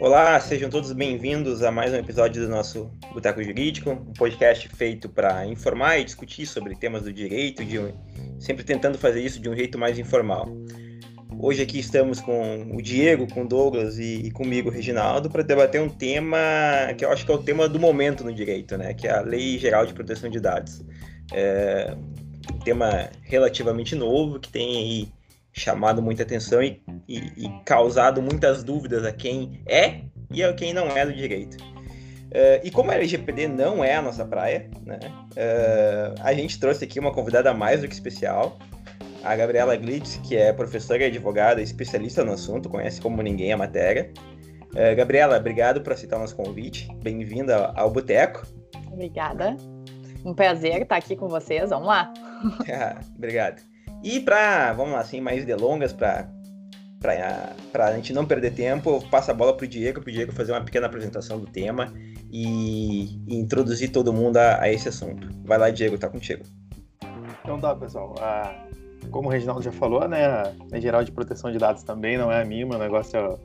Olá, sejam todos bem-vindos a mais um episódio do nosso Boteco Jurídico, um podcast feito para informar e discutir sobre temas do direito, de sempre tentando fazer isso de um jeito mais informal. Hoje aqui estamos com o Diego, com o Douglas e, e comigo, Reginaldo, para debater um tema que eu acho que é o tema do momento no direito, né? Que é a Lei Geral de Proteção de Dados. É um tema relativamente novo que tem aí chamado muita atenção e, e, e, causado muitas dúvidas a quem é e a quem não é do direito. Uh, e como a LGPD não é a nossa praia, né, uh, a gente trouxe aqui uma convidada mais do que especial, a Gabriela Glitz, que é professora e advogada, especialista no assunto, conhece como ninguém a matéria. Uh, Gabriela, obrigado por aceitar o nosso convite. Bem-vinda ao Boteco. Obrigada. Um prazer estar aqui com vocês. Vamos lá. ah, obrigado. E para, vamos lá, assim, mais delongas, para para a gente não perder tempo, eu passo a bola para o Diego, para o Diego fazer uma pequena apresentação do tema e, e introduzir todo mundo a, a, esse assunto. Vai lá, Diego, tá contigo. Então tá, pessoal. Ah, como o Reginaldo já falou, né, a Lei Geral de Proteção de Dados também não é a minha, meu negócio é,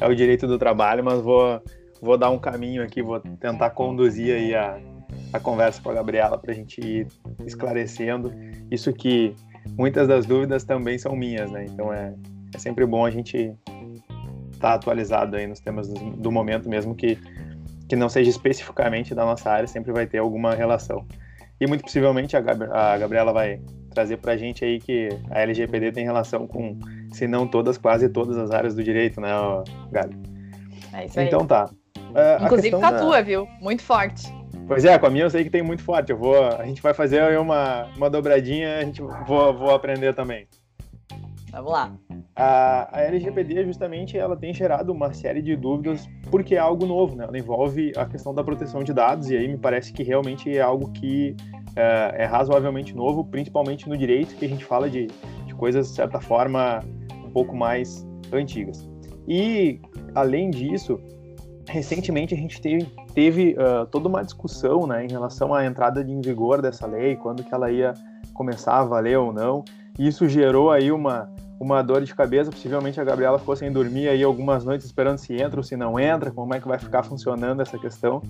é o direito do trabalho, mas vou, vou dar um caminho aqui, vou tentar conduzir aí a, a conversa com a Gabriela para a gente ir esclarecendo isso que muitas das dúvidas também são minhas, né? Então é, é sempre bom a gente estar tá atualizado aí nos temas do, do, momento, mesmo que, que não seja especificamente da nossa área, sempre vai ter alguma relação. E muito possivelmente a, Gab a Gabriela vai trazer para a gente aí que a LGPD tem relação com, se não todas, quase todas as áreas do direito, né, Gabi? É isso aí. Então tá. Uh, Inclusive com a da... tua, viu? Muito forte. Pois é, com a minha eu sei que tem muito forte. Eu vou, a gente vai fazer aí uma, uma dobradinha, a gente vou, vou aprender também. Vamos lá. A, a LGPD justamente ela tem gerado uma série de dúvidas porque é algo novo, né? Ela envolve a questão da proteção de dados e aí me parece que realmente é algo que é, é razoavelmente novo, principalmente no direito que a gente fala de, de coisas de certa forma um pouco mais antigas. E além disso, recentemente a gente teve, teve uh, toda uma discussão né, em relação à entrada em vigor dessa lei, quando que ela ia começar a valer ou não. E isso gerou aí uma, uma dor de cabeça. Possivelmente a Gabriela ficou sem dormir aí algumas noites esperando se entra ou se não entra, como é que vai ficar funcionando essa questão.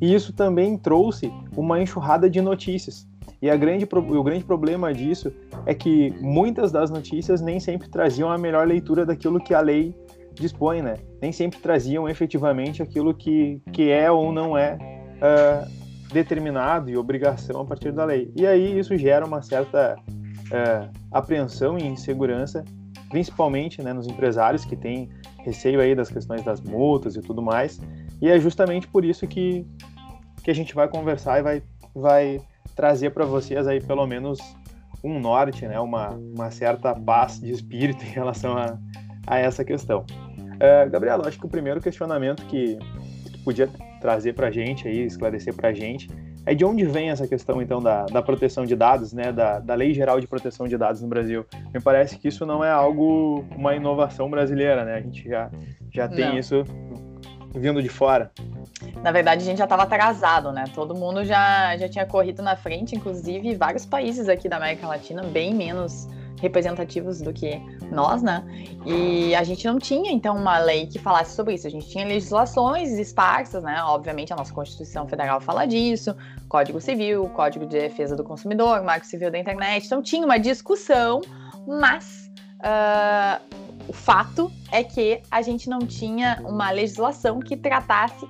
E isso também trouxe uma enxurrada de notícias. E grande, o grande problema disso é que muitas das notícias nem sempre traziam a melhor leitura daquilo que a lei dispõe, né? Nem sempre traziam efetivamente aquilo que, que é ou não é uh, determinado e obrigação a partir da lei. E aí isso gera uma certa uh, apreensão e insegurança, principalmente né, nos empresários que têm receio aí das questões das multas e tudo mais. E é justamente por isso que, que a gente vai conversar e vai, vai trazer para vocês aí pelo menos um norte, né, uma, uma certa paz de espírito em relação a, a essa questão. Gabriela, acho que o primeiro questionamento que, que podia trazer para a gente, aí, esclarecer para a gente, é de onde vem essa questão, então, da, da proteção de dados, né, da, da Lei Geral de Proteção de Dados no Brasil. Me parece que isso não é algo, uma inovação brasileira, né? A gente já, já tem não. isso vindo de fora. Na verdade, a gente já estava atrasado, né? Todo mundo já, já tinha corrido na frente, inclusive vários países aqui da América Latina, bem menos representativos do que nós, né? E a gente não tinha, então, uma lei que falasse sobre isso. A gente tinha legislações esparsas, né? Obviamente, a nossa Constituição Federal fala disso, Código Civil, Código de Defesa do Consumidor, Marco Civil da Internet. Então, tinha uma discussão, mas. Uh, o fato é que a gente não tinha uma legislação que tratasse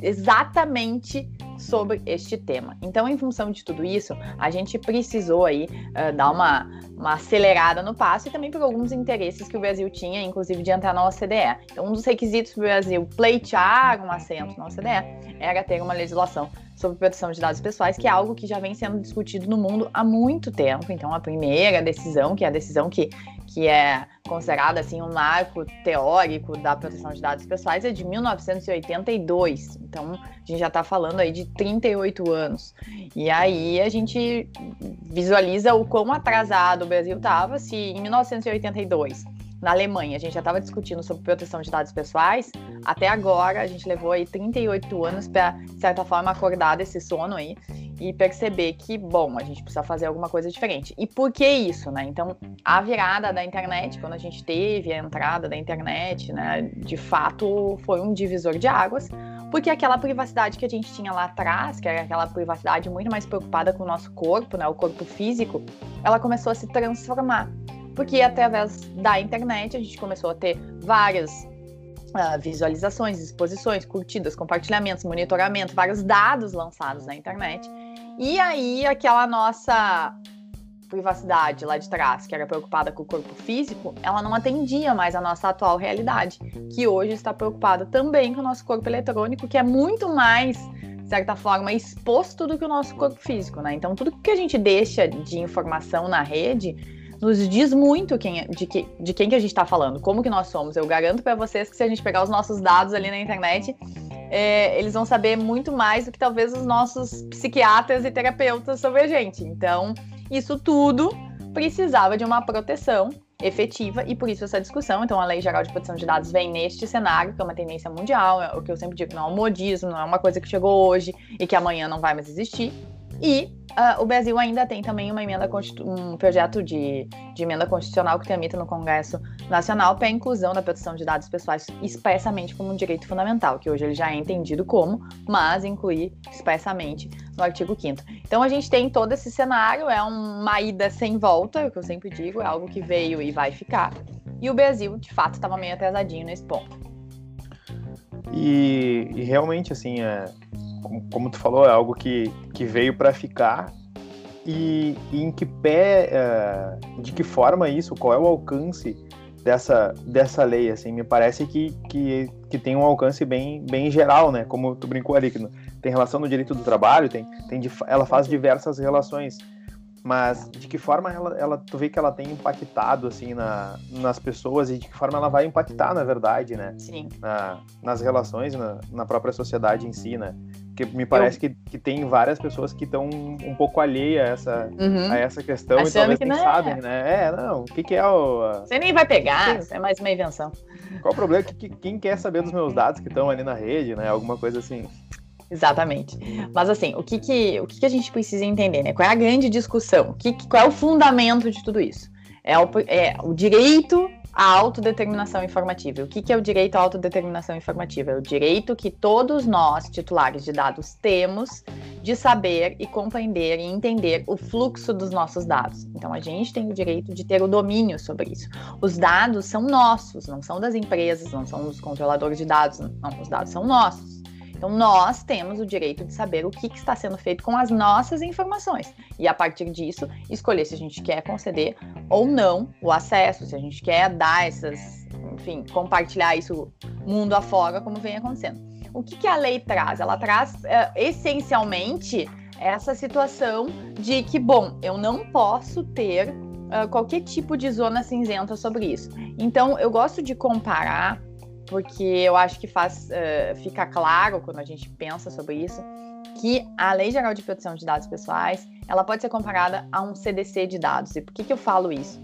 exatamente sobre este tema. Então, em função de tudo isso, a gente precisou aí uh, dar uma, uma acelerada no passo e também por alguns interesses que o Brasil tinha, inclusive de entrar na OCDE. Então, um dos requisitos para o Brasil pleitear um assento na OCDE era ter uma legislação sobre proteção de dados pessoais, que é algo que já vem sendo discutido no mundo há muito tempo. Então, a primeira decisão, que é a decisão que que é considerada assim um marco teórico da proteção de dados pessoais, é de 1982. Então, a gente já está falando aí de 38 anos. E aí a gente visualiza o quão atrasado o Brasil estava se em 1982 na Alemanha a gente já estava discutindo sobre proteção de dados pessoais, até agora a gente levou aí 38 anos para, de certa forma, acordar desse sono aí e perceber que, bom, a gente precisa fazer alguma coisa diferente. E por que isso, né? Então, a virada da internet, quando a gente teve a entrada da internet, né, de fato foi um divisor de águas, porque aquela privacidade que a gente tinha lá atrás, que era aquela privacidade muito mais preocupada com o nosso corpo, né, o corpo físico, ela começou a se transformar. Porque através da internet a gente começou a ter várias uh, visualizações, exposições, curtidas, compartilhamentos, monitoramento, vários dados lançados na internet. E aí aquela nossa privacidade lá de trás, que era preocupada com o corpo físico, ela não atendia mais a nossa atual realidade, que hoje está preocupada também com o nosso corpo eletrônico, que é muito mais, de certa forma, exposto do que o nosso corpo físico, né? Então, tudo que a gente deixa de informação na rede nos diz muito quem, é, de, que, de quem que a gente está falando, como que nós somos. Eu garanto para vocês que se a gente pegar os nossos dados ali na internet, é, eles vão saber muito mais do que talvez os nossos psiquiatras e terapeutas sobre a gente. Então, isso tudo precisava de uma proteção efetiva e por isso essa discussão. Então, a Lei Geral de Proteção de Dados vem neste cenário, que é uma tendência mundial, é o que eu sempre digo, não é um modismo, não é uma coisa que chegou hoje e que amanhã não vai mais existir. E uh, o Brasil ainda tem também uma emenda um projeto de, de emenda constitucional que tramita no Congresso Nacional para a inclusão da proteção de dados pessoais expressamente como um direito fundamental, que hoje ele já é entendido como, mas incluir expressamente no artigo 5 Então a gente tem todo esse cenário, é uma ida sem volta, é o que eu sempre digo, é algo que veio e vai ficar. E o Brasil, de fato, estava meio atrasadinho nesse ponto. E, e realmente, assim, é, como, como tu falou, é algo que, que veio para ficar. E, e, em que pé, uh, de que forma isso, qual é o alcance dessa, dessa lei, assim, me parece que, que, que tem um alcance bem, bem geral, né, como tu brincou ali, que tem relação no direito do trabalho, tem, tem, ela faz diversas relações, mas de que forma ela, ela tu vê que ela tem impactado assim na, nas pessoas e de que forma ela vai impactar na verdade né? Sim. Na, nas relações na, na própria sociedade em si né porque me parece Eu... que, que tem várias pessoas que estão um pouco alheias a essa, uhum. a essa questão Achando e talvez nem é. sabem, né? É, não, o que, que é o. Você nem vai pegar, é mais uma invenção. Qual o problema? Que, quem quer saber dos meus dados que estão ali na rede, né? Alguma coisa assim. Exatamente. Mas assim, o que, que, o que, que a gente precisa entender, né? Qual é a grande discussão? O que, qual é o fundamento de tudo isso? É o, é o direito à autodeterminação informativa. O que, que é o direito à autodeterminação informativa? É o direito que todos nós, titulares de dados, temos de saber e compreender e entender o fluxo dos nossos dados. Então, a gente tem o direito de ter o domínio sobre isso. Os dados são nossos, não são das empresas, não são dos controladores de dados, não, os dados são nossos. Então, nós temos o direito de saber o que, que, está sendo feito com as nossas informações. E, a partir disso, escolher se a gente quer conceder ou não o acesso, se a gente quer dar essas, enfim, compartilhar isso mundo afora, como vem acontecendo. O que, que a lei traz? Ela traz, uh, essencialmente, essa situação de que, bom, eu não posso ter uh, qualquer tipo de zona cinzenta sobre isso. Então, eu gosto de comparar porque eu acho que faz uh, fica claro quando a gente pensa sobre isso que a Lei Geral de Proteção de Dados Pessoais ela pode ser comparada a um CDC de dados. E por que, que eu falo isso?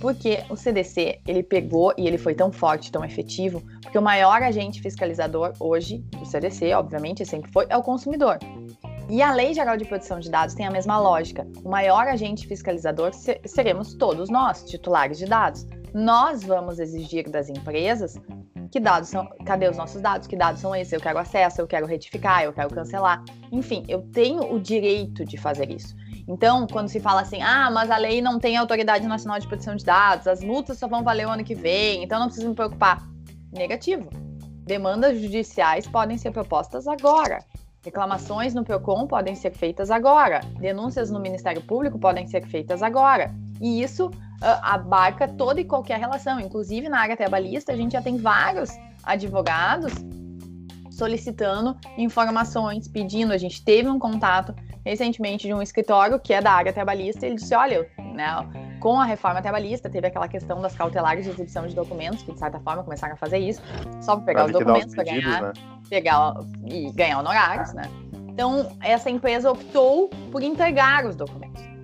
Porque o CDC ele pegou e ele foi tão forte, tão efetivo, porque o maior agente fiscalizador hoje do CDC, obviamente, sempre foi, é o consumidor. E a Lei Geral de Proteção de Dados tem a mesma lógica. O maior agente fiscalizador seremos todos nós, titulares de dados. Nós vamos exigir das empresas que dados são, cadê os nossos dados? Que dados são esses? Eu quero acesso, eu quero retificar, eu quero cancelar. Enfim, eu tenho o direito de fazer isso. Então, quando se fala assim, ah, mas a lei não tem autoridade nacional de proteção de dados, as multas só vão valer o ano que vem, então não precisa me preocupar. Negativo. Demandas judiciais podem ser propostas agora. Reclamações no PROCON podem ser feitas agora. Denúncias no Ministério Público podem ser feitas agora. E isso uh, abarca toda e qualquer relação. Inclusive, na área trabalhista, a gente já tem vários advogados solicitando informações, pedindo. A gente teve um contato recentemente de um escritório que é da área trabalhista. E ele disse: olha, né, com a reforma trabalhista, teve aquela questão das cautelares de exibição de documentos, que de certa forma começaram a fazer isso, só para pegar pra os documentos, para ganhar, né? pegar e ganhar honorários, né? Então, essa empresa optou por entregar os documentos.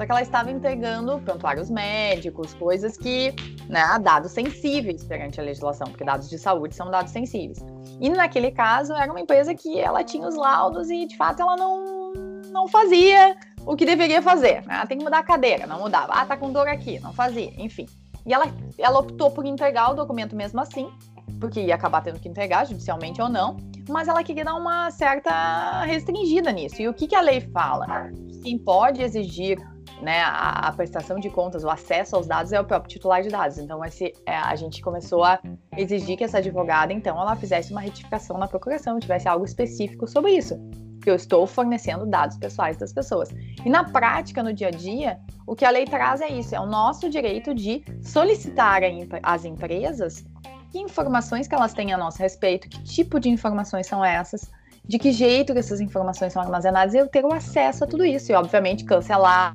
Só que ela estava entregando prontuários médicos, coisas que né, dados sensíveis perante a legislação, porque dados de saúde são dados sensíveis. E naquele caso era uma empresa que ela tinha os laudos e de fato ela não, não fazia o que deveria fazer. Né? Tem que mudar a cadeira, não mudava. Ah, tá com dor aqui, não fazia, enfim. E ela, ela optou por entregar o documento mesmo assim, porque ia acabar tendo que entregar, judicialmente ou não, mas ela queria dar uma certa restringida nisso. E o que, que a lei fala? Quem pode exigir né, a, a, prestação de contas, o acesso aos dados é o próprio titular de dados. Então, esse, é, a gente começou a exigir que essa advogada, então, ela fizesse uma retificação na procuração, tivesse algo específico sobre isso. Porque eu estou fornecendo dados pessoais das pessoas. E na prática, no dia a dia, o que a lei traz é isso: é o nosso direito de solicitar às empresas que informações que elas têm a nosso respeito, que tipo de informações são essas, de que jeito que essas informações são armazenadas, e eu ter o acesso a tudo isso. E, obviamente, cancelar,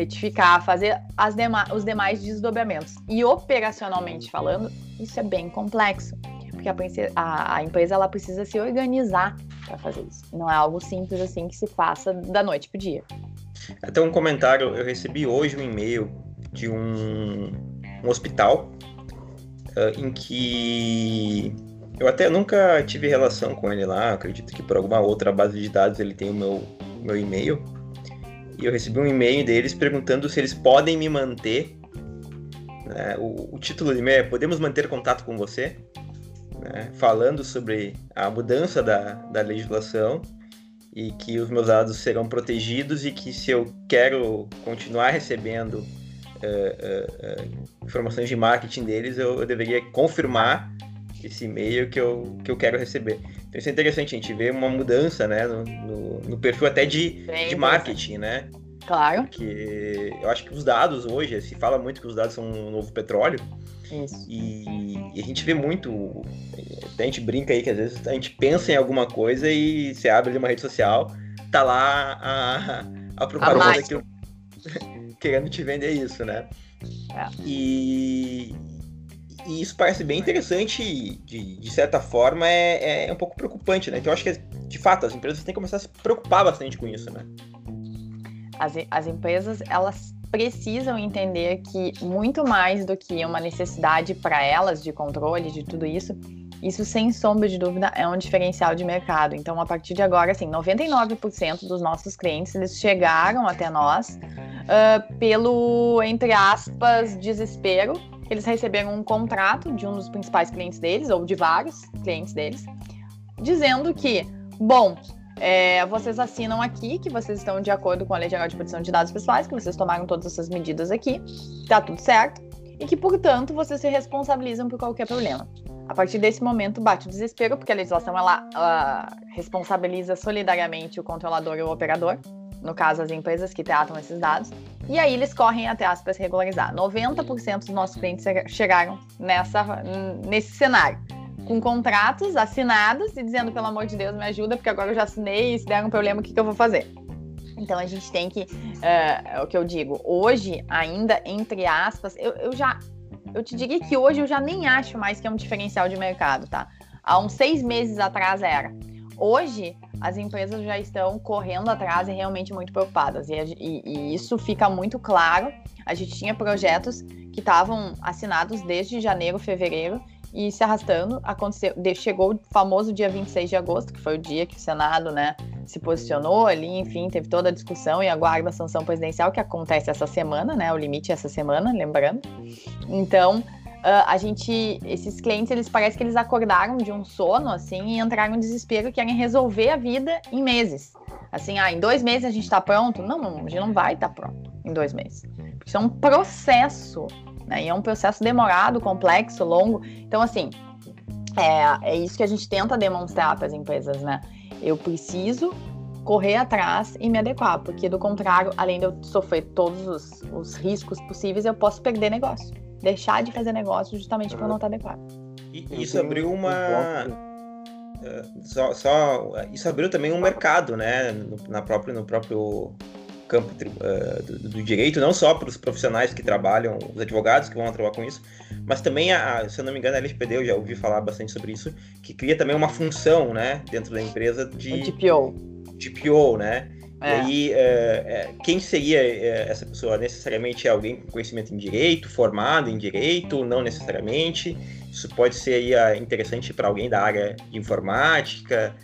retificar, fazer dema os demais desdobramentos. E operacionalmente falando, isso é bem complexo, porque a, a, a empresa ela precisa se organizar para fazer isso. Não é algo simples assim que se faça da noite para o dia. Até um comentário, eu recebi hoje um e-mail de um, um hospital uh, em que eu até nunca tive relação com ele lá, acredito que por alguma outra base de dados ele tem o meu, meu e-mail e eu recebi um e-mail deles perguntando se eles podem me manter. Né? O, o, título do e-mail é Podemos manter contato com você? Né? Falando sobre a mudança da, da legislação e que os meus dados serão protegidos e que se eu quero continuar recebendo uh, uh, uh, informações de marketing deles, eu, eu, deveria confirmar esse e-mail que eu, que eu quero receber. Então isso é interessante, a gente vê uma mudança né, no, no, no perfil até de, de marketing, né? Claro. Porque eu acho que os dados hoje, se fala muito que os dados são um novo petróleo. Isso. E, e a gente vê muito. A gente brinca aí que às vezes a gente pensa em alguma coisa e você abre uma rede social, tá lá a, a propaganda que eu, querendo te vender isso, né? É. E, e isso parece bem interessante, de, de certa forma, é, é um pouco preocupante, né? Então eu acho que, de fato, as empresas têm que começar a se preocupar bastante com isso, né? As, as empresas, elas precisam entender que muito mais do que uma necessidade para elas de controle de tudo isso, isso sem sombra de dúvida é um diferencial de mercado. Então, a partir de agora, assim, 99% dos nossos clientes eles chegaram até nós uh, pelo entre aspas desespero eles receberam um contrato de um dos principais clientes deles, ou de vários clientes deles, dizendo que, bom, é, vocês assinam aqui que vocês estão de acordo com a Lei Geral de Proteção de Dados Pessoais, que vocês tomaram todas essas medidas aqui, tá tudo certo, e que, portanto, vocês se responsabilizam por qualquer problema. A partir desse momento, bate o desespero, porque a legislação ela, ela responsabiliza solidariamente o controlador e o operador, no caso, as empresas que tratam esses dados, e aí eles correm atrás para se regularizar. 90% dos nossos clientes chegaram nessa, nesse cenário, com contratos assinados e dizendo, pelo amor de Deus, me ajuda, porque agora eu já assinei e se der um problema, o que, que eu vou fazer? Então a gente tem que, uh, é o que eu digo, hoje ainda, entre aspas, eu, eu já, eu te diria que hoje eu já nem acho mais que é um diferencial de mercado, tá? Há uns seis meses atrás era. Hoje, as empresas já estão correndo atrás e realmente muito preocupadas. E, e, e isso fica muito claro. A gente tinha projetos que estavam assinados desde janeiro, fevereiro, e se arrastando. Aconteceu, chegou o famoso dia 26 de agosto, que foi o dia que o Senado né, se posicionou ali, enfim, teve toda a discussão e aguarda a sanção presidencial, que acontece essa semana, né? O limite é essa semana, lembrando. Então, Uh, a gente, esses clientes, eles parece que eles acordaram de um sono, assim, e entraram em desespero, querem resolver a vida em meses. Assim, ah, em dois meses a gente está pronto? Não, a gente não vai estar tá pronto em dois meses. Isso é um processo, né? E é um processo demorado, complexo, longo. Então, assim, é, é isso que a gente tenta demonstrar para as empresas, né? Eu preciso correr atrás e me adequar, porque do contrário, além de eu sofrer todos os, os riscos possíveis, eu posso perder negócio deixar de fazer negócio justamente por não estar adequado. E isso abriu uma. Eh, só, só, isso abriu também um mercado, né, no, na própria, no próprio campo uh, do, do, direito, não só para os profissionais que trabalham, os advogados que vão trabalhar com isso, mas também, a, se eu não me engano, a LGPD, eu já ouvi falar bastante sobre isso, que cria também uma função, né, dentro da empresa de... O DPO. DPO, né, É. E aí, é, quem seria essa pessoa? Necessariamente é alguém com conhecimento em direito, formado em direito, não necessariamente. Isso pode ser aí, interessante para alguém da área de informática.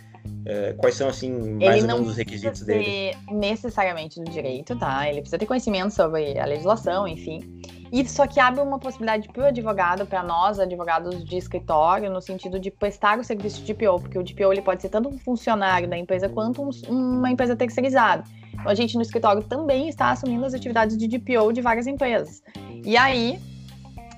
quais são, assim, mais ou menos os requisitos dele? necessariamente do direito, tá? Ele precisa ter conhecimento sobre a legislação, enfim. Só que abre uma possibilidade para o advogado, para nós, advogados de escritório, no sentido de prestar o serviço de DPO, porque o DPO ele pode ser tanto um funcionário da empresa quanto um, uma empresa terceirizada. Então, a gente no escritório também está assumindo as atividades de DPO de várias empresas. E aí,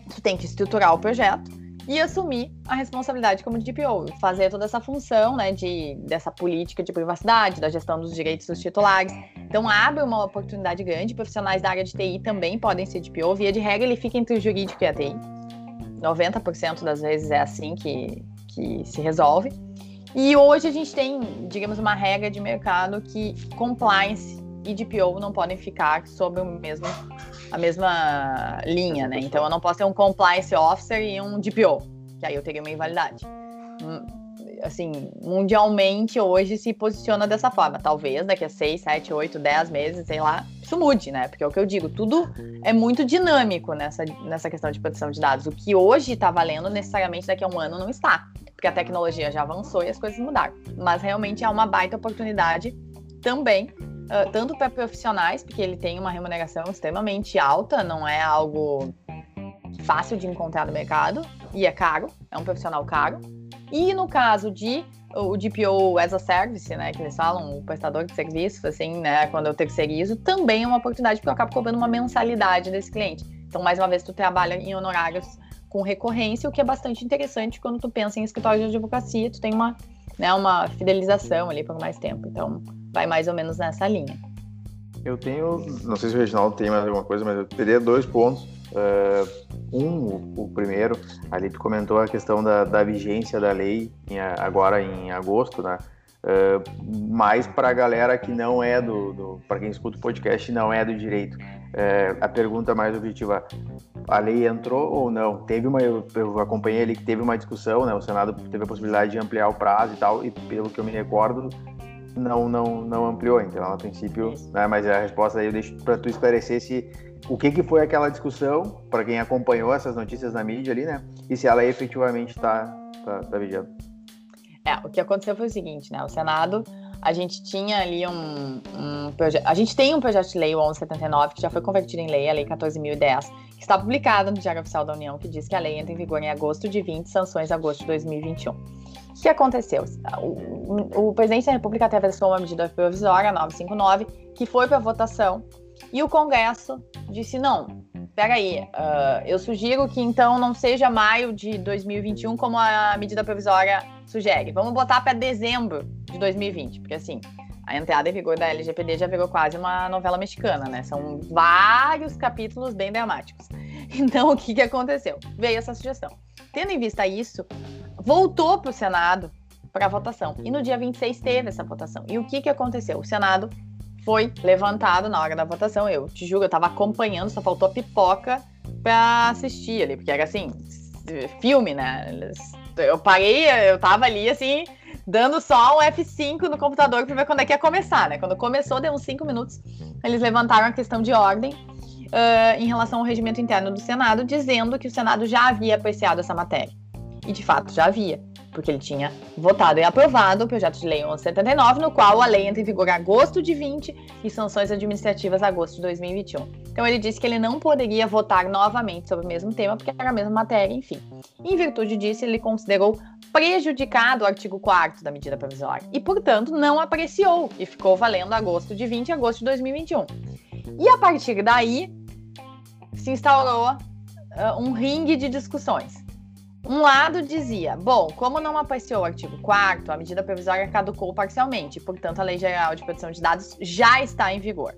tu tem que estruturar o projeto, e assumir a responsabilidade como DPO, fazer toda essa função, né, de, dessa política de privacidade, da gestão dos direitos dos titulares. Então, abre uma oportunidade grande. Profissionais da área de TI também podem ser DPO. Via de regra, ele fica entre o jurídico e a TI. 90% das vezes é assim que, que se resolve. E hoje a gente tem, digamos, uma regra de mercado que compliance e DPO não podem ficar sob o mesmo a mesma linha, né? Então eu não posso ter um compliance officer e um DPO, que aí eu teria uma invalidade. Hum, assim, mundialmente hoje se posiciona dessa forma. Talvez daqui a 6, 7, 8, 10 meses, sei lá, isso mude, né? Porque é o que eu digo, tudo é muito dinâmico nessa, nessa questão de proteção de dados. O que hoje está valendo, necessariamente daqui a um ano não está. Porque a tecnologia já avançou e as coisas mudaram. Mas realmente é uma baita oportunidade também uh, tanto para profissionais, porque ele tem uma remuneração extremamente alta, não é algo fácil de encontrar no mercado e é caro, é um profissional caro. E no caso de o DPO as a service, né, que eles falam, o prestador de serviços, assim, né, quando eu terceirizo, também é uma oportunidade porque eu acabo cobrando uma mensalidade desse cliente. Então, mais uma vez, tu trabalha em honorários com recorrência, o que é bastante interessante quando tu pensa em escritório de advocacia, tu tem uma, né, uma fidelização ali por mais tempo. Então, vai mais ou menos nessa linha. Eu tenho, não sei se o Reginaldo tem mais alguma coisa, mas eu teria dois pontos. Uh, um, o, primeiro, ali tu comentou a questão da, da vigência da lei em, agora em agosto, né? Uh, mais para a galera que não é do, do para quem escuta o podcast não é do direito. Uh, a pergunta mais objetiva: a lei entrou ou não? Teve uma, eu, eu acompanhei ali que teve uma discussão, né? O Senado teve a possibilidade de ampliar o prazo e tal, e pelo que eu me recordo, não, não, não ampliou, então, a princípio, né, mas a resposta aí eu deixo para tu esclarecer se o que, que foi aquela discussão, para quem acompanhou essas notícias na mídia ali, né, e se ela efetivamente está tá, tá vigiando. É, o que aconteceu foi o seguinte, né, o Senado, a gente tinha ali um, um projeto, a gente tem um projeto de lei, o 1179, que já foi convertido em lei, a lei 14.010, que está publicado no Diário Oficial da União, que diz que a lei entra em vigor em agosto de 20, sanções agosto de 2021. O que aconteceu? O, o presidente da República atravessou uma medida provisória, 959, que foi para votação, e o Congresso disse: não, peraí, uh, eu sugiro que então não seja maio de 2021 como a medida provisória sugere. Vamos botar para dezembro de 2020, porque assim, a entrada em vigor da LGPD já virou quase uma novela mexicana, né? São vários capítulos bem dramáticos. Então, o que, que aconteceu? Veio essa sugestão. Tendo em vista isso, voltou para o Senado para votação. E no dia 26 teve essa votação. E o que, que aconteceu? O Senado foi levantado na hora da votação. Eu te juro, eu estava acompanhando, só faltou pipoca para assistir ali, porque era assim, filme, né? Eu parei, eu tava ali assim, dando só um F5 no computador para ver quando é que ia começar, né? Quando começou, deu uns 5 minutos, eles levantaram a questão de ordem uh, em relação ao regimento interno do Senado, dizendo que o Senado já havia apreciado essa matéria. E de fato já havia, porque ele tinha votado e aprovado o projeto de lei 1179, no qual a lei entra em vigor em agosto de 20 e sanções administrativas agosto de 2021. Então ele disse que ele não poderia votar novamente sobre o mesmo tema, porque era a mesma matéria, enfim. Em virtude disso, ele considerou prejudicado o artigo 4 da medida provisória e, portanto, não apreciou e ficou valendo agosto de 20 e agosto de 2021. E a partir daí se instaurou uh, um ringue de discussões. Um lado dizia, bom, como não apreciou o artigo 4 a medida provisória caducou parcialmente, portanto a Lei Geral de Proteção de Dados já está em vigor.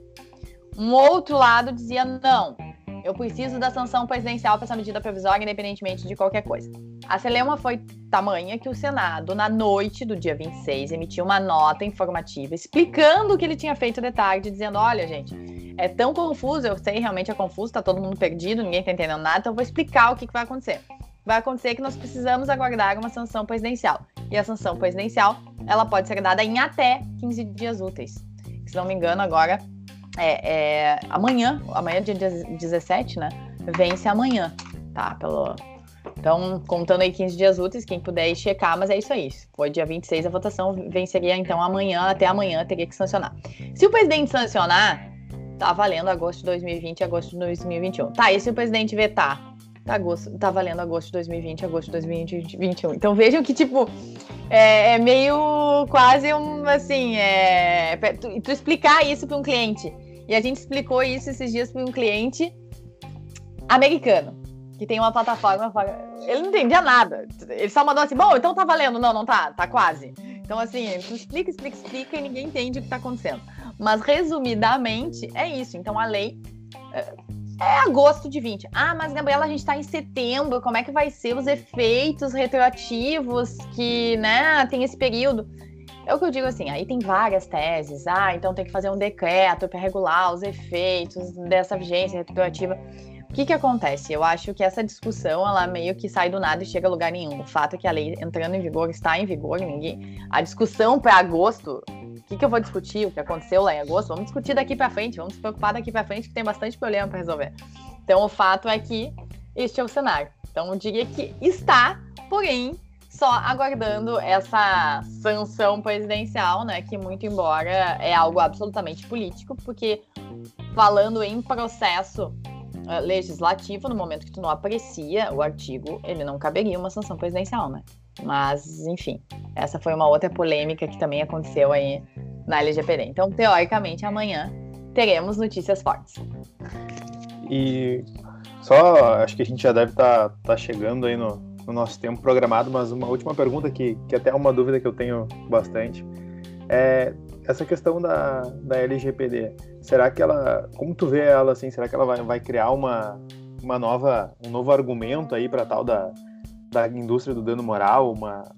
Um outro lado dizia, não, eu preciso da sanção presidencial para essa medida provisória, independentemente de qualquer coisa. A celeuma foi tamanha que o Senado, na noite do dia 26, emitiu uma nota informativa explicando o que ele tinha feito de tarde, dizendo: olha, gente, é tão confuso, eu sei, realmente é confuso, tá todo mundo perdido, ninguém tá entendendo nada, então eu vou explicar o que, que vai acontecer vai acontecer que nós precisamos aguardar uma sanção presidencial. E a sanção presidencial, ela pode ser dada em até 15 dias úteis. se não me engano, agora é, é amanhã, amanhã dia 17, né? Vence amanhã, tá? Pelo, então, contando aí 15 dias úteis, quem puder checar, mas é isso aí. Foi dia 26 a votação, venceria então amanhã, até amanhã teria que sancionar. Se o presidente sancionar, tá valendo agosto de 2020 e agosto de 2021. Tá, e se o presidente vetar? Tá, agosto, tá valendo agosto de 2020 agosto de 2021. Então vejam que, tipo, é, é meio quase um, assim, é, tu, tu explicar isso para um cliente. E a gente explicou isso esses dias para um cliente americano que tem uma plataforma. Ele não entendia nada. Ele só mandou assim: bom, então tá valendo. Não, não tá, tá quase. Então, assim, tu explica, explica, explica e ninguém entende o que tá acontecendo. Mas, resumidamente, é isso. Então, a lei é, é agosto de 20. Ah, mas, Gabriela, a gente tá em setembro. Como é que vai ser os efeitos retroativos que, né, tem esse período? É o que eu digo assim, aí tem várias teses. Ah, então tem que fazer um decreto para regular os efeitos dessa vigência retroativa. O que que acontece? Eu acho que essa discussão, ela meio que sai do nada e chega a lugar nenhum. O fato é que a lei entrando em vigor está em vigor, ninguém... A discussão para agosto, que que eu vou discutir? O que aconteceu lá em agosto? Vamos discutir daqui para frente, vamos se preocupar daqui para frente que tem bastante problema para resolver. Então, o fato é que este é o cenário. Então, eu diria que está, porém, só aguardando essa sanção presidencial, né? Que muito embora é algo absolutamente político, porque falando em processo uh, legislativo, no momento que tu não aprecia o artigo, ele não caberia uma sanção presidencial, né? Mas, enfim, essa foi uma outra polêmica que também aconteceu aí na LGPD. Então, teoricamente, amanhã teremos notícias fortes. E só, acho que a gente já deve estar tá, tá chegando aí no, no, nosso tempo programado, mas uma última pergunta que, que até é uma dúvida que eu tenho bastante. É, essa questão da, da LGPD, será que ela, como tu vê ela assim, será que ela vai, vai criar uma, uma nova, um novo argumento aí para tal da, da indústria do dano moral, uma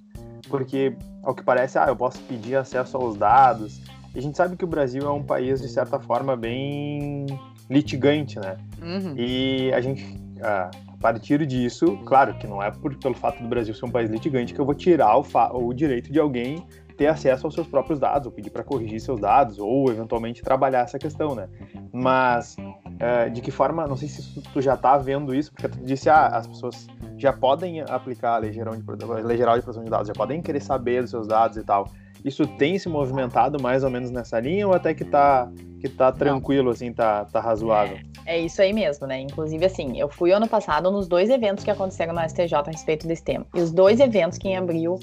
porque ao que parece, ah, eu posso pedir acesso aos dados. E a gente sabe que o Brasil é um país de certa forma bem litigante, né? Uhum. E a gente a partir disso, claro que não é por, pelo fato do Brasil ser um país litigante que eu vou tirar o, o direito de alguém ter acesso aos seus próprios dados, ou pedir para corrigir seus dados, ou eventualmente trabalhar essa questão, né? Mas é, de que forma, não sei se tu já está vendo isso, porque tu disse, ah, as pessoas já podem aplicar a lei geral, de, lei geral de proteção de dados, já podem querer saber dos seus dados e tal. Isso tem se movimentado mais ou menos nessa linha ou até que tá, que tá tranquilo, assim, tá, tá razoável? É, é isso aí mesmo, né? Inclusive, assim, eu fui ano passado nos dois eventos que aconteceram no STJ a respeito desse tema. E os dois eventos, quem abriu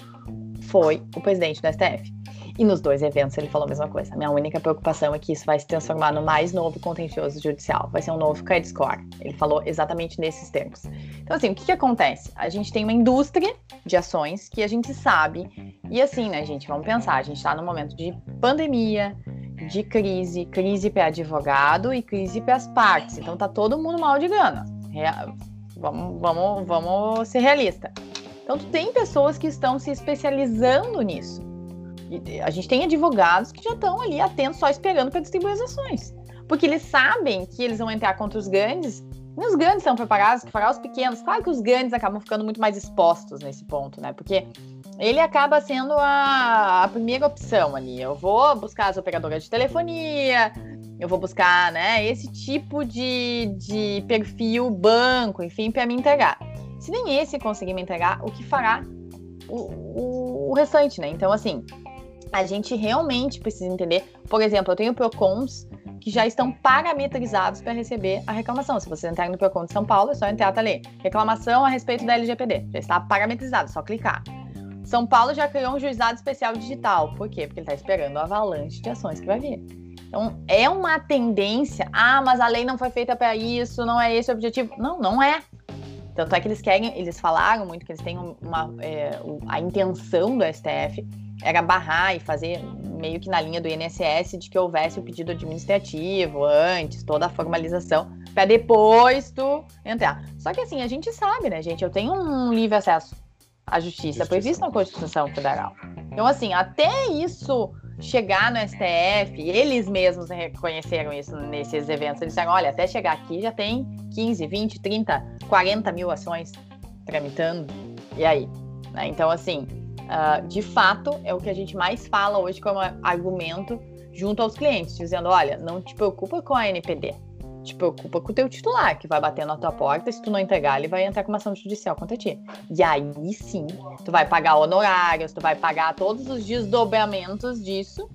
foi o presidente do STF. E nos dois eventos ele falou a mesma coisa. Minha única preocupação é que isso vai se transformar no mais novo contencioso judicial. Vai ser um novo credit score. Ele falou exatamente nesses termos. Então, assim, o que, que acontece? A gente tem uma indústria de ações que a gente sabe. E assim, né, gente? Vamos pensar. A gente está num momento de pandemia, de crise, crise para advogado e crise para as partes. Então tá todo mundo mal de grana. Vamos, vamos, vamos ser realistas. Então, tu tem pessoas que estão se especializando nisso. E a gente tem advogados que já estão ali atentos, só esperando para distribuir as ações. Porque eles sabem que eles vão entrar contra os grandes, e os grandes estão preparados para os pequenos. Claro que os grandes acabam ficando muito mais expostos nesse ponto, né? Porque ele acaba sendo a, a primeira opção ali. Eu vou buscar as operadoras de telefonia, eu vou buscar, né, esse tipo de, de perfil banco, enfim, para me entregar. Se nem esse conseguir me entregar, o que fará o, o, o restante, né? Então, assim, a gente realmente precisa entender. Por exemplo, eu tenho PROCONs que já estão parametrizados para receber a reclamação. Se você entrar no PROCON de São Paulo, é só entrar tá ali. Reclamação a respeito da LGPD. Já está parametrizado, só clicar. São Paulo já criou um juizado especial digital. Por quê? Porque ele está esperando a avalanche de ações que vai vir. Então, é uma tendência. Ah, mas a lei não foi feita para isso, não é esse o objetivo. Não, não é. Tanto é que eles querem, eles falaram muito que eles têm uma, é, a intenção do STF era barrar e fazer meio que na linha do INSS de que houvesse o pedido administrativo antes, toda a formalização, para depois tu entrar. Só que assim, a gente sabe, né, gente? Eu tenho um livre acesso à justiça, justiça. previsto na Constituição Federal. Então, assim, até isso chegar no STF, eles mesmos reconheceram isso nesses eventos. Eles disseram: olha, até chegar aqui já tem 15, 20, 30, 40 mil ações tramitando. E aí? Né? Então, assim, uh, de fato, é o que a gente mais fala hoje como argumento junto aos clientes, dizendo: olha, não te preocupa com a NPD, te preocupa com o teu titular, que vai bater na tua porta, se tu não entregar, ele vai entrar com uma ação judicial contra ti. E aí sim, tu vai pagar honorários, tu vai pagar todos os desdobramentos disso,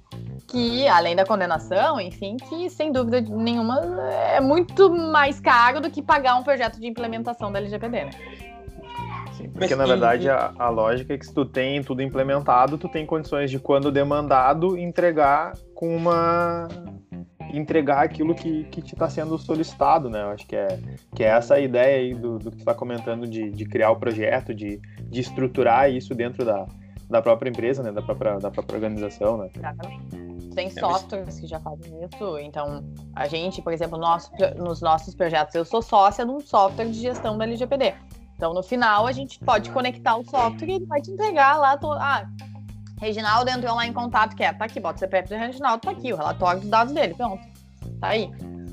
que além da condenação, enfim, que sem dúvida nenhuma é muito mais caro do que pagar um projeto de implementação da LGPD, né? Sim, porque na verdade a, a, lógica é que se tu tem tudo implementado, tu tem condições de quando demandado entregar com uma entregar aquilo que, que te está sendo solicitado, né? Eu acho que é, que é essa a ideia aí do, do que tu está comentando de, de criar o projeto, de, de estruturar isso dentro da, da própria empresa, né? Da própria, da própria organização, né? Exatamente. Tem é, softwares que já fazem isso. Então, a gente, por exemplo, nosso, nos nossos projetos, eu sou sócia de um software de gestão da LGPD. Então, no final, a gente pode conectar o software e ele vai te entregar lá. To... Ah, Reginaldo entrou lá em contato, que é, tá aqui, bota o CPF do Reginaldo, tá aqui, o relatório dos dados dele, pronto. Tá aí.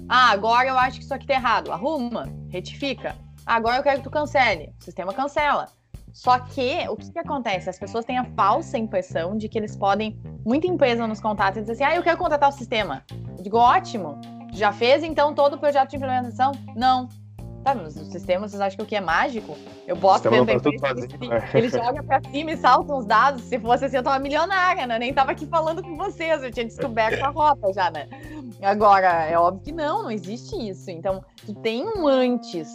Ah, agora eu acho que isso aqui tá errado. Arruma, retifica. Agora eu quero que tu cancele. O sistema cancela. Só que o que, que, acontece? As pessoas têm a falsa impressão de que eles podem. Muita empresa nos contata e diz assim: ah, eu quero contratar o sistema. Eu digo, ótimo. Já fez então todo o projeto de implementação? Não. Tá, mas o sistema, vocês acham que o que é mágico? Eu boto dentro da empresa, ele, ele joga pra cima e salta os dados. Se fosse assim, eu tava milionária, né? Nem tava aqui falando com vocês, eu tinha descoberto a rota já, né? Agora, é óbvio que não, não existe isso. Então, tu tem um antes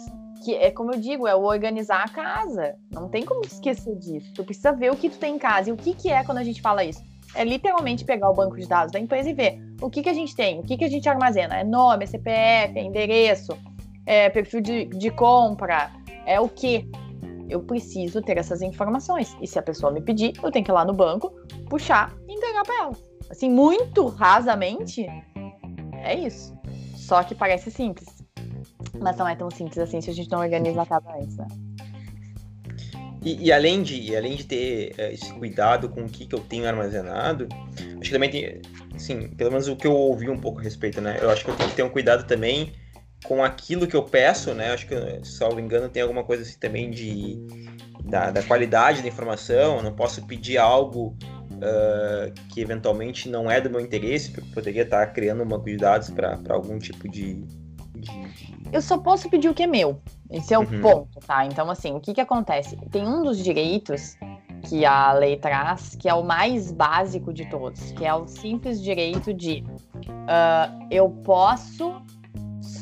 que é como eu digo, é o organizar a casa. Não tem como esquecer disso. Tu precisa ver o que tu tem em casa. E o que, que é quando a gente fala isso? É literalmente pegar o banco de dados da empresa e ver o que, que a gente tem, o que, que a gente armazena. É nome, é CPF, é endereço, é perfil de, de compra, é o que. Eu preciso ter essas informações. E se a pessoa me pedir, eu tenho que ir lá no banco, puxar e entregar para ela. Assim, muito rasamente, é isso. Só que parece simples. Mas não é tão simples assim se a gente não organiza a casa né? E, e, além de, além de ter uh, esse cuidado com o que, que eu tenho armazenado, acho que também tem, assim, pelo menos o que eu ouvi um pouco a respeito, né? Eu acho que eu tenho que ter um cuidado também com aquilo que eu peço, né? Acho que, se não me engano, tem alguma coisa assim também de da, da qualidade da informação. Eu não posso pedir algo uh, que eventualmente não é do meu interesse, porque eu poderia estar criando um banco de dados para algum tipo de, eu só posso pedir o que é meu. Esse é o uhum. ponto, tá? Então, assim, o que que acontece? Tem um dos direitos que a lei traz, que é o mais básico de todos, que é o simples direito de uh, eu posso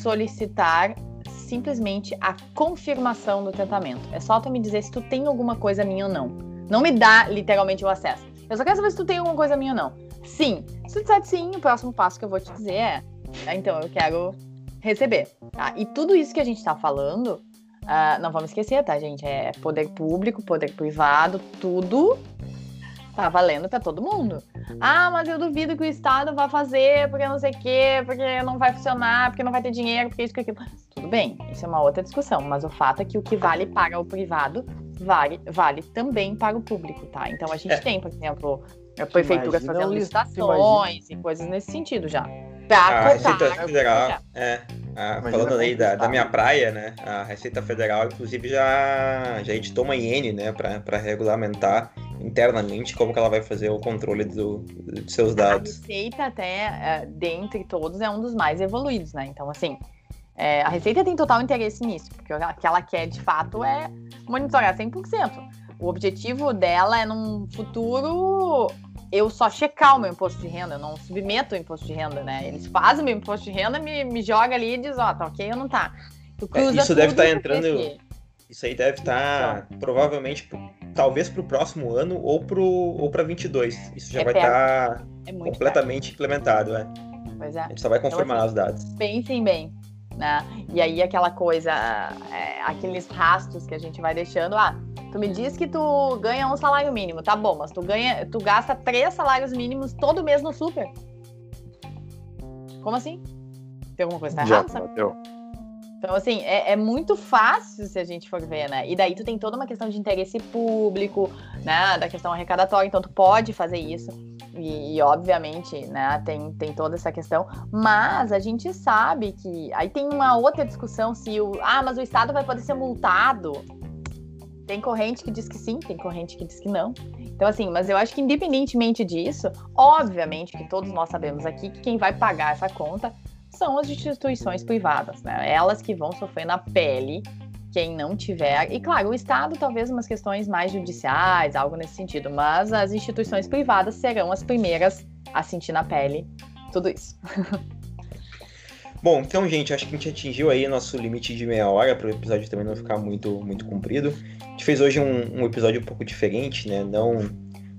solicitar simplesmente a confirmação do tentamento. É só tu me dizer se tu tem alguma coisa minha ou não. Não me dá literalmente o acesso. Eu só quero saber se tu tem alguma coisa minha ou não. Sim. Se tu disser sim, o próximo passo que eu vou te dizer é: então eu quero receber. Tá? E tudo isso que a gente está falando, uh, não vamos esquecer, tá, gente? É poder público, poder privado, tudo tá valendo para todo mundo. Ah, mas eu duvido que o Estado vá fazer porque não sei o quê, porque não vai funcionar, porque não vai ter dinheiro, porque isso, que aquilo. Tudo bem, isso é uma outra discussão, mas o fato é que o que vale para o privado vale, vale também para o público, tá? Então a gente é. tem, por exemplo, a prefeitura fazendo licitações e coisas nesse sentido já. Pra a Receita Federal, é, a, falando aí da, da, minha praia, né? A Receita Federal, inclusive, já, já editou uma IN, né? Para regulamentar internamente como que ela vai fazer o controle do, dos seus dados. A Receita, até, é, dentre todos, é um dos mais evoluídos, né? Então, assim, é, a Receita tem total interesse nisso, porque o que ela quer, de fato, é monitorar 100%. O objetivo dela é, num futuro, eu só checar o meu imposto de renda, eu não submeto o imposto de renda, né? Eles fazem o meu imposto de renda, me, me joga ali e diz, ó, oh, tá ok ou não tá. É, isso deve estar tá entrando. Isso aí deve estar tá, provavelmente, talvez para o próximo ano ou para ou 22. Isso já é vai estar tá é completamente perto. implementado, é. Pois é. A gente só vai confirmar então, assim, os dados. Pensem bem. Né? E aí aquela coisa, é, aqueles rastros que a gente vai deixando, ah, Tu me diz que tu ganha um salário mínimo, tá bom, mas tu ganha, tu gasta três salários mínimos todo mês no super. Como assim? Tem alguma coisa errada? Então, assim, é, é, muito fácil se a gente for ver, né? E daí tu tem toda uma questão de interesse público, né? Da questão arrecadatória, então tu pode fazer isso. E, e, obviamente, né, tem, tem toda essa questão. Mas a gente sabe que. Aí tem uma outra discussão se o. Ah, mas o Estado vai poder ser multado. Tem corrente que diz que sim, tem corrente que diz que não. Então, assim, mas eu acho que independentemente disso, obviamente que todos nós sabemos aqui que quem vai pagar essa conta são as instituições privadas, né? Elas que vão sofrer na pele quem não tiver. E claro, o Estado talvez umas questões mais judiciais, algo nesse sentido, mas as instituições privadas serão as primeiras a sentir na pele tudo isso. Bom, então, gente, acho que a gente atingiu aí nosso limite de meia hora para o episódio também não ficar muito, muito comprido. A gente fez hoje um, um episódio um pouco diferente, né? Não,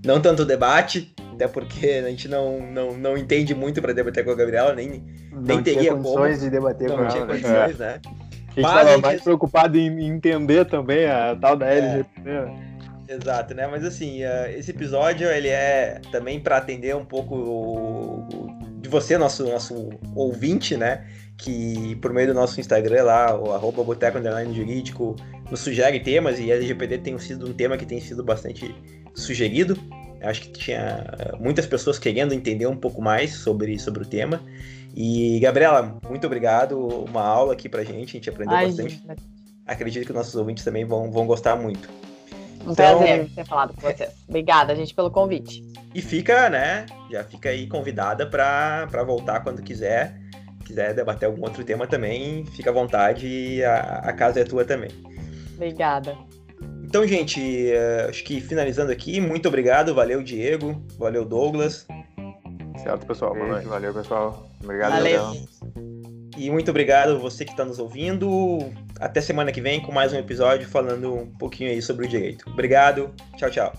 não tanto debate, até porque a gente não, não, não entende muito para debater com a Gabriela, nem, Não nem tinha teria condições como. de debater Não com tinha ela. né? condições, né? A gente estava gente- mais preocupado em entender também a tal da É. LGPD. né? Exato, né? Mas assim, eh, esse episódio ele é também para atender um pouco o- de você, nosso, nosso ouvinte, né? Que por meio do nosso Instagram lá, o arroba Boteco Jurídico, nos sugere temas e LGPD tem sido um tema que tem sido bastante sugerido. Acho que tinha eh, muitas pessoas querendo entender um pouco mais sobre, sobre o tema. E, Gabriela, muito obrigado. Uma aula aqui pra gente, a gente aprendeu Ai, bastante. gente, Acredito que nossos ouvintes também vão, vão gostar muito. um Então- prazer ter falado com vocês. Obrigada, gente, pelo convite. E fica, né? Já fica aí convidada para voltar quando quiser. Quiser debater algum outro tema também, fica à vontade, a, a casa é tua também. Obrigada. Então, gente, eh, acho que finalizando aqui, muito obrigado, valeu Diego, valeu Douglas, Certo, pessoal. Boa noite. Valeu, pessoal. Obrigado, Valeu. Leandro. e muito obrigado você que está nos ouvindo. Até semana que vem com mais um episódio falando um pouquinho aí sobre o direito. Obrigado, tchau, tchau.